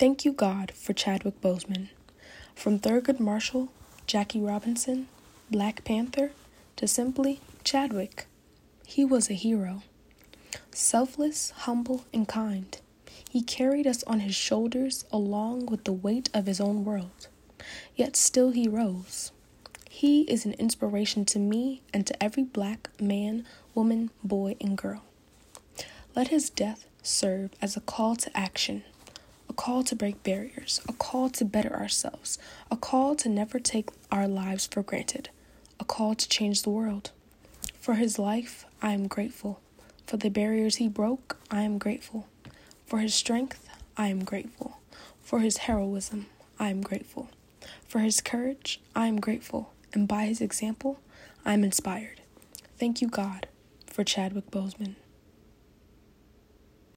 Thank you, God, for Chadwick Boseman. From Thurgood Marshall, Jackie Robinson, Black Panther, to simply Chadwick. He was a hero. Selfless, humble, and kind. He carried us on his shoulders along with the weight of his own world. Yet still he rose. He is an inspiration to me and to every black man, woman, boy, and girl. Let his death serve as a call to action, call to break barriers, a call to better ourselves, a call to never take our lives for granted, a call to change the world. For his life, I am grateful. For the barriers he broke, I am grateful. For his strength, I am grateful. For his heroism, I am grateful. For his courage, I am grateful. And by his example, I am inspired. Thank you, God, for Chadwick Boseman.